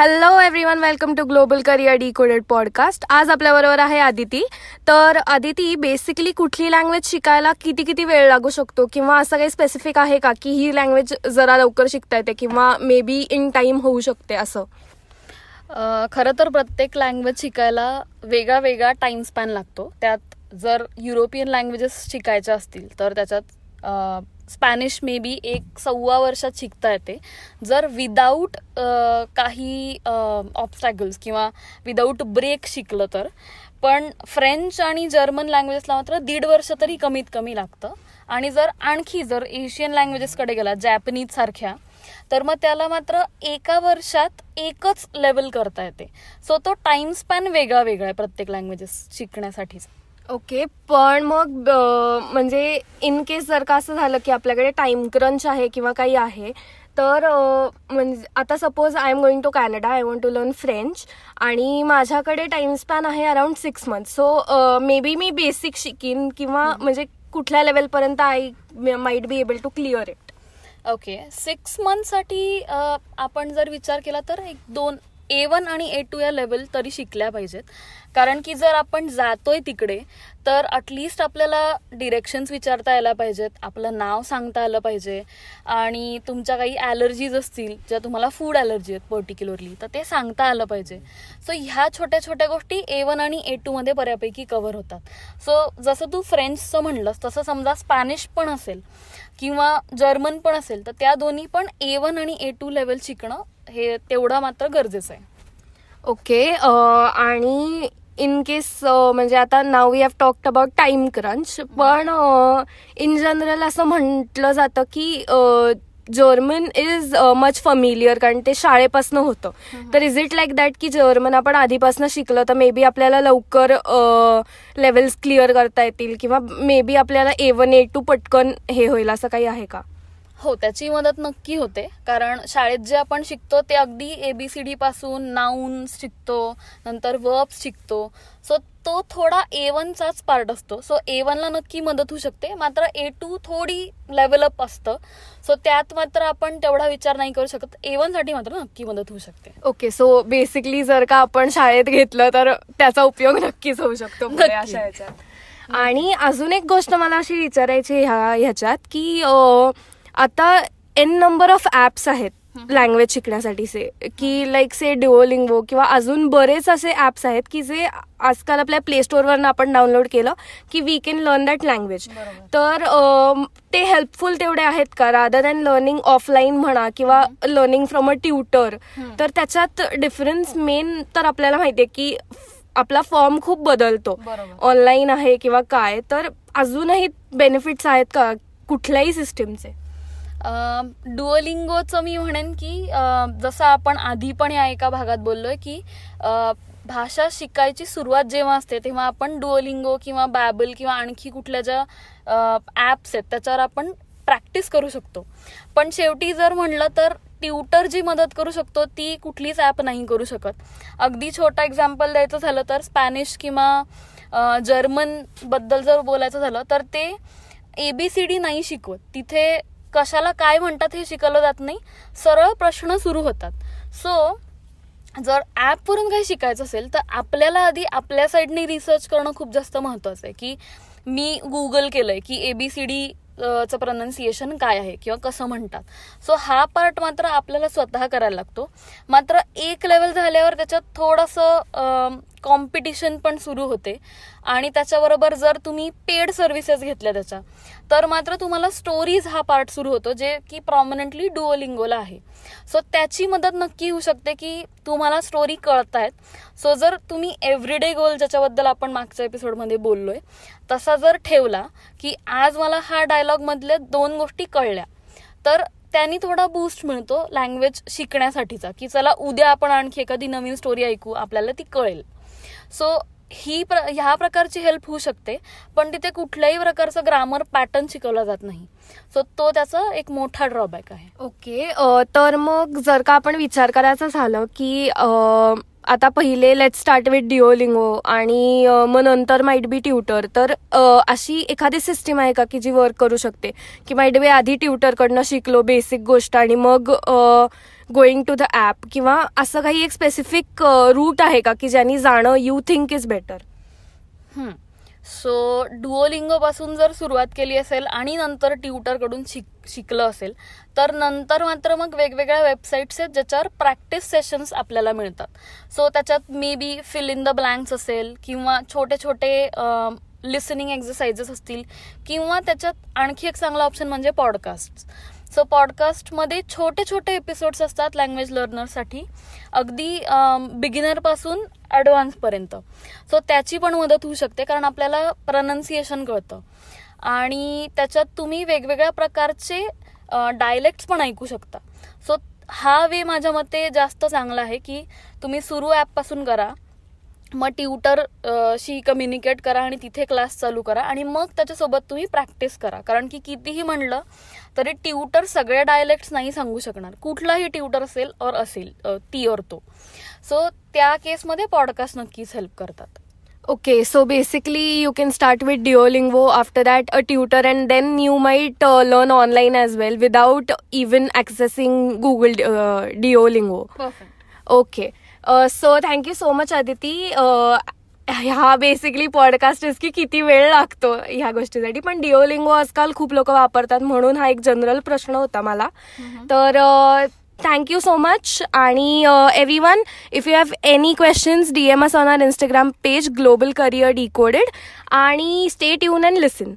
Hello everyone welcome to Global Career Decoded podcast आज आपल्याबरोबर आहे आदिती. तर आदिती बेसिकली कुठली लँग्वेज शिकायला किती किती वेळ लागू शकतो? किंवा असं काही स्पेसिफिक आहे का की ही लँग्वेज जरा लवकर शिकता येते किंवा मे बी इन टाईम होऊ शकते असं? खरं तर प्रत्येक लँग्वेज शिकायला वेगळा वेगळा टाइम स्पॅन लागतो. त्यात जर युरोपियन लँग्वेजेस शिकायच्या असतील तर त्याच्यात स्पॅनिश मे बी एक सव्वा वर्षात शिकता येते. जर विदाऊट काही ऑब्स्टॅगल्स किंवा विदाऊट ब्रेक शिकलं तर. पण फ्रेंच आणि जर्मन लँग्वेजेसला मात्र दीड वर्ष तरी कमीत कमी लागतं. आणि जर आणखी जर एशियन लँग्वेजेसकडे गेला जॅपनीज सारख्या तर मग त्याला मात्र एका वर्षात एकच लेवल करता येते. सो तो टाइम स्पॅन वेगळा वेगळा आहे प्रत्येक लँग्वेजेस शिकण्यासाठीच. ओके पण मग म्हणजे इन केस जर का असं झालं की आपल्याकडे टाइम क्रंच आहे किंवा काही आहे तर म्हणजे आता suppose I am going to Canada I want to learn French आणि माझ्याकडे टाइम स्पॅन आहे around six month so may be me basic शिकीन किंवा म्हणजे कुठल्या लेवलपर्यंत I might be able to clear it okay six मंथसाठी आपण जर विचार केला तर एक दोन ए वन आणि ए टू या लेवल तरी शिकल्या पाहिजेत. कारण की जर आपण जातोय तिकडे तर अटलिस्ट आपल्याला डिरेक्शन्स विचारता यायला पाहिजेत आपलं नाव सांगता आलं पाहिजे आणि तुमच्या काही ॲलर्जीज असतील ज्या तुम्हाला फूड ॲलर्जी आहेत पर्टिक्युलरली तर ते सांगता आलं पाहिजे. सो ह्या छोट्या छोट्या गोष्टी ए वन आणि ए टूमध्ये बऱ्यापैकी कव्हर होतात. सो जसं तू फ्रेंचचं म्हणलंस तसं समजा स्पॅनिश पण असेल किंवा जर्मन पण असेल तर त्या दोन्ही पण ए वन आणि ए टू लेवल शिकणं हे तेवढं मात्र गरजेचं आहे. ओके आणि इन केस म्हणजे आता now we have talked about time crunch पण इन जनरल असं म्हटलं जातं की जर्मन इज मच फमिलियर कारण ते शाळेपासून होतं. तर इज इट लाईक दॅट की जर्मन आपण आधीपासून शिकलं तर मे बी आपल्याला लवकर लेवल्स क्लिअर करता येतील किंवा मे बी आपल्याला ए वन ए टू पटकन हे होईल असं काही आहे का? हो त्याची मदत नक्की होते. कारण शाळेत जे आपण शिकतो ते अगदी एबीसीडी पासून नाऊन शिकतो नंतर वर्ब्स शिकतो. सो तो थोडा ए वनचाच पार्ट असतो. सो ए वनला नक्की मदत होऊ शकते. मात्र ए टू थोडी लेवल अप असतं. सो त्यात मात्र आपण तेवढा विचार नाही करू शकत. ए वनसाठी मात्र नक्की मदत होऊ शकते. ओके सो बेसिकली जर का आपण शाळेत घेतलं तर त्याचा उपयोग नक्कीच होऊ शकतो. अशा ह्याच्यात आणि अजून एक गोष्ट मला अशी विचारायची ह्या ह्याच्यात की आता एन नंबर ऑफ ऍप्स आहेत लँग्वेज शिकण्यासाठी से की लाईक से डिओलिंगो किंवा अजून बरेच असे ऍप्स आहेत की जे आजकाल आपल्या प्ले स्टोअरवरनं आपण डाउनलोड केलं की we can learn that language तर ते हेल्पफुल तेवढे आहेत का? रादर दॅन लर्निंग ऑफलाईन म्हणा किंवा लर्निंग फ्रॉम अ ट्युटर तर त्याच्यात डिफरन्स मेन तर आपल्याला माहितीये की आपला फॉर्म खूप बदलतो. ऑनलाईन आहे किंवा काय तर अजूनही बेनिफिट्स आहेत का कुठल्याही सिस्टीमचे डुअलिंगोचं मी म्हणेन की जसं आपण आधी पण या एका भागात बोललोय की भाषा शिकायची सुरुवात जेव्हा असते तेव्हा आपण डुअलिंगो किंवा बॅबल किंवा आणखी कुठल्या ज्या ॲप्स आहेत त्याच्यावर आपण प्रॅक्टिस करू शकतो. पण शेवटी जर म्हणलं तर ट्युटर जी मदत करू शकतो ती कुठलीच ॲप नाही करू शकत. अगदी छोटा एक्झाम्पल द्यायचं झालं तर स्पॅनिश किंवा जर्मनबद्दल जर बोलायचं झालं तर ते ए बी सी डी नाही शिकवत. तिथे कशाला काय म्हणतात हे शिकवलं जात नाही. सरळ प्रश्न सुरू होतात. सो जर ॲपवरून काही शिकायचं असेल तर आपल्याला आधी आपल्या साईडने रिसर्च करणं खूप जास्त महत्त्वाचं आहे. की मी गुगल केलं आहे की ए बी सी डी चं प्रनाऊन्सिएशन काय आहे किंवा कसं म्हणतात. सो हा पार्ट मात्र आपल्याला स्वतः करायला लागतो. मात्र एक लेवल झाल्यावर त्याच्यात थोडंसं कॉम्पिटिशन पण सुरू होते. आणि त्याच्याबरोबर जर तुम्ही पेड सर्व्हिसेस घेतल्या त्याच्या तर मात्र तुम्हाला स्टोरीज हा पार्ट सुरू होतो जे की प्रॉमिनंटली डुओलिंगोला आहे. सो त्याची मदत नक्की होऊ शकते की तुम्हाला स्टोरी कळत आहेत सो जर तुम्ही एव्हरीडे गोल ज्याच्याबद्दल आपण मागच्या एपिसोडमध्ये बोललोय तसा जर ठेवला की आज मला हा डायलॉगमधल्या दोन गोष्टी कळल्या तर त्यांनी थोडा बूस्ट मिळतो लँग्वेज शिकण्यासाठीचा की चला उद्या आपण आणखी एखादी नवीन स्टोरी ऐकू आपल्याला ती कळेल. सो ही प्र ह्या प्रकारची हेल्प होऊ शकते पण तिथे कुठल्याही प्रकारचं ग्रामर पॅटर्न शिकवला जात नाही. सो तो त्याचा एक मोठा ड्रॉबॅक आहे. ओके तर मग जर का आपण विचार करायचं झालं की अ, आता पहिले लेट स्टार्ट विथ डिओलिंगो आणि मग नंतर माइट बी ट्युटर तर अशी एखादी सिस्टीम आहे का की जी वर्क करू शकते? की माइट बी आधी ट्युटरकडनं शिकलो बेसिक गोष्ट आणि मग गोईंग टू द ॲप किंवा असं काही एक स्पेसिफिक रूट आहे का की ज्यांनी जाणं you think is better so डुओलिंगोपासून जर सुरुवात केली असेल आणि नंतर ट्युटरकडून शिक शिकलं असेल तर नंतर मात्र मग वेगवेगळ्या वेबसाईट्स आहेत ज्याच्यावर प्रॅक्टिस सेशन्स आपल्याला मिळतात. सो त्याच्यात may be fill in the blanks असेल किंवा छोटे छोटे लिसनिंग एक्झरसाइजेस असतील किंवा त्याच्यात आणखी एक चांगला ऑप्शन म्हणजे पॉडकास्ट सो पॉडकास्टमध्ये छोटे छोटे एपिसोड्स असतात लँग्वेज लर्नरसाठी अगदी बिगिनरपासून ॲडव्हान्सपर्यंत सो त्याची पण मदत होऊ शकते कारण आपल्याला प्रनन्सिएशन कळतं. आणि त्याच्यात तुम्ही वेगवेगळ्या प्रकारचे डायलेक्ट्स पण ऐकू शकता. सो हा वे माझ्या मते जास्त चांगला आहे की तुम्ही सुरू ॲपपासून करा. मग ट्युटर शी कम्युनिकेट करा आणि तिथे क्लास चालू करा आणि मग त्याच्यासोबत तुम्ही प्रॅक्टिस करा. कारण की कितीही म्हणलं तरी ट्युटर सगळे डायलेक्ट्स नाही सांगू शकणार. कुठलाही ट्युटर असेल और असेल अ, ती और तो. सो त्या केसमध्ये पॉडकास्ट नक्कीच हेल्प करतात. You can start with Duolingo, after that a tutor, and then you might uh, learn online as well without even accessing Google uh, Duolingo. Perfect okay so thank you so much Uh, ह्या basically podcast की किती वेळ लागतो ह्या गोष्टीसाठी? पण Duolingo आजकाल खूप लोक वापरतात म्हणून हा एक जनरल प्रश्न होता मला. तर थँक्यू सो मच आणि everyone if you have any questions D M S on our Instagram page Global Career Decoded आणि स्टे ट्यून अँड लिसन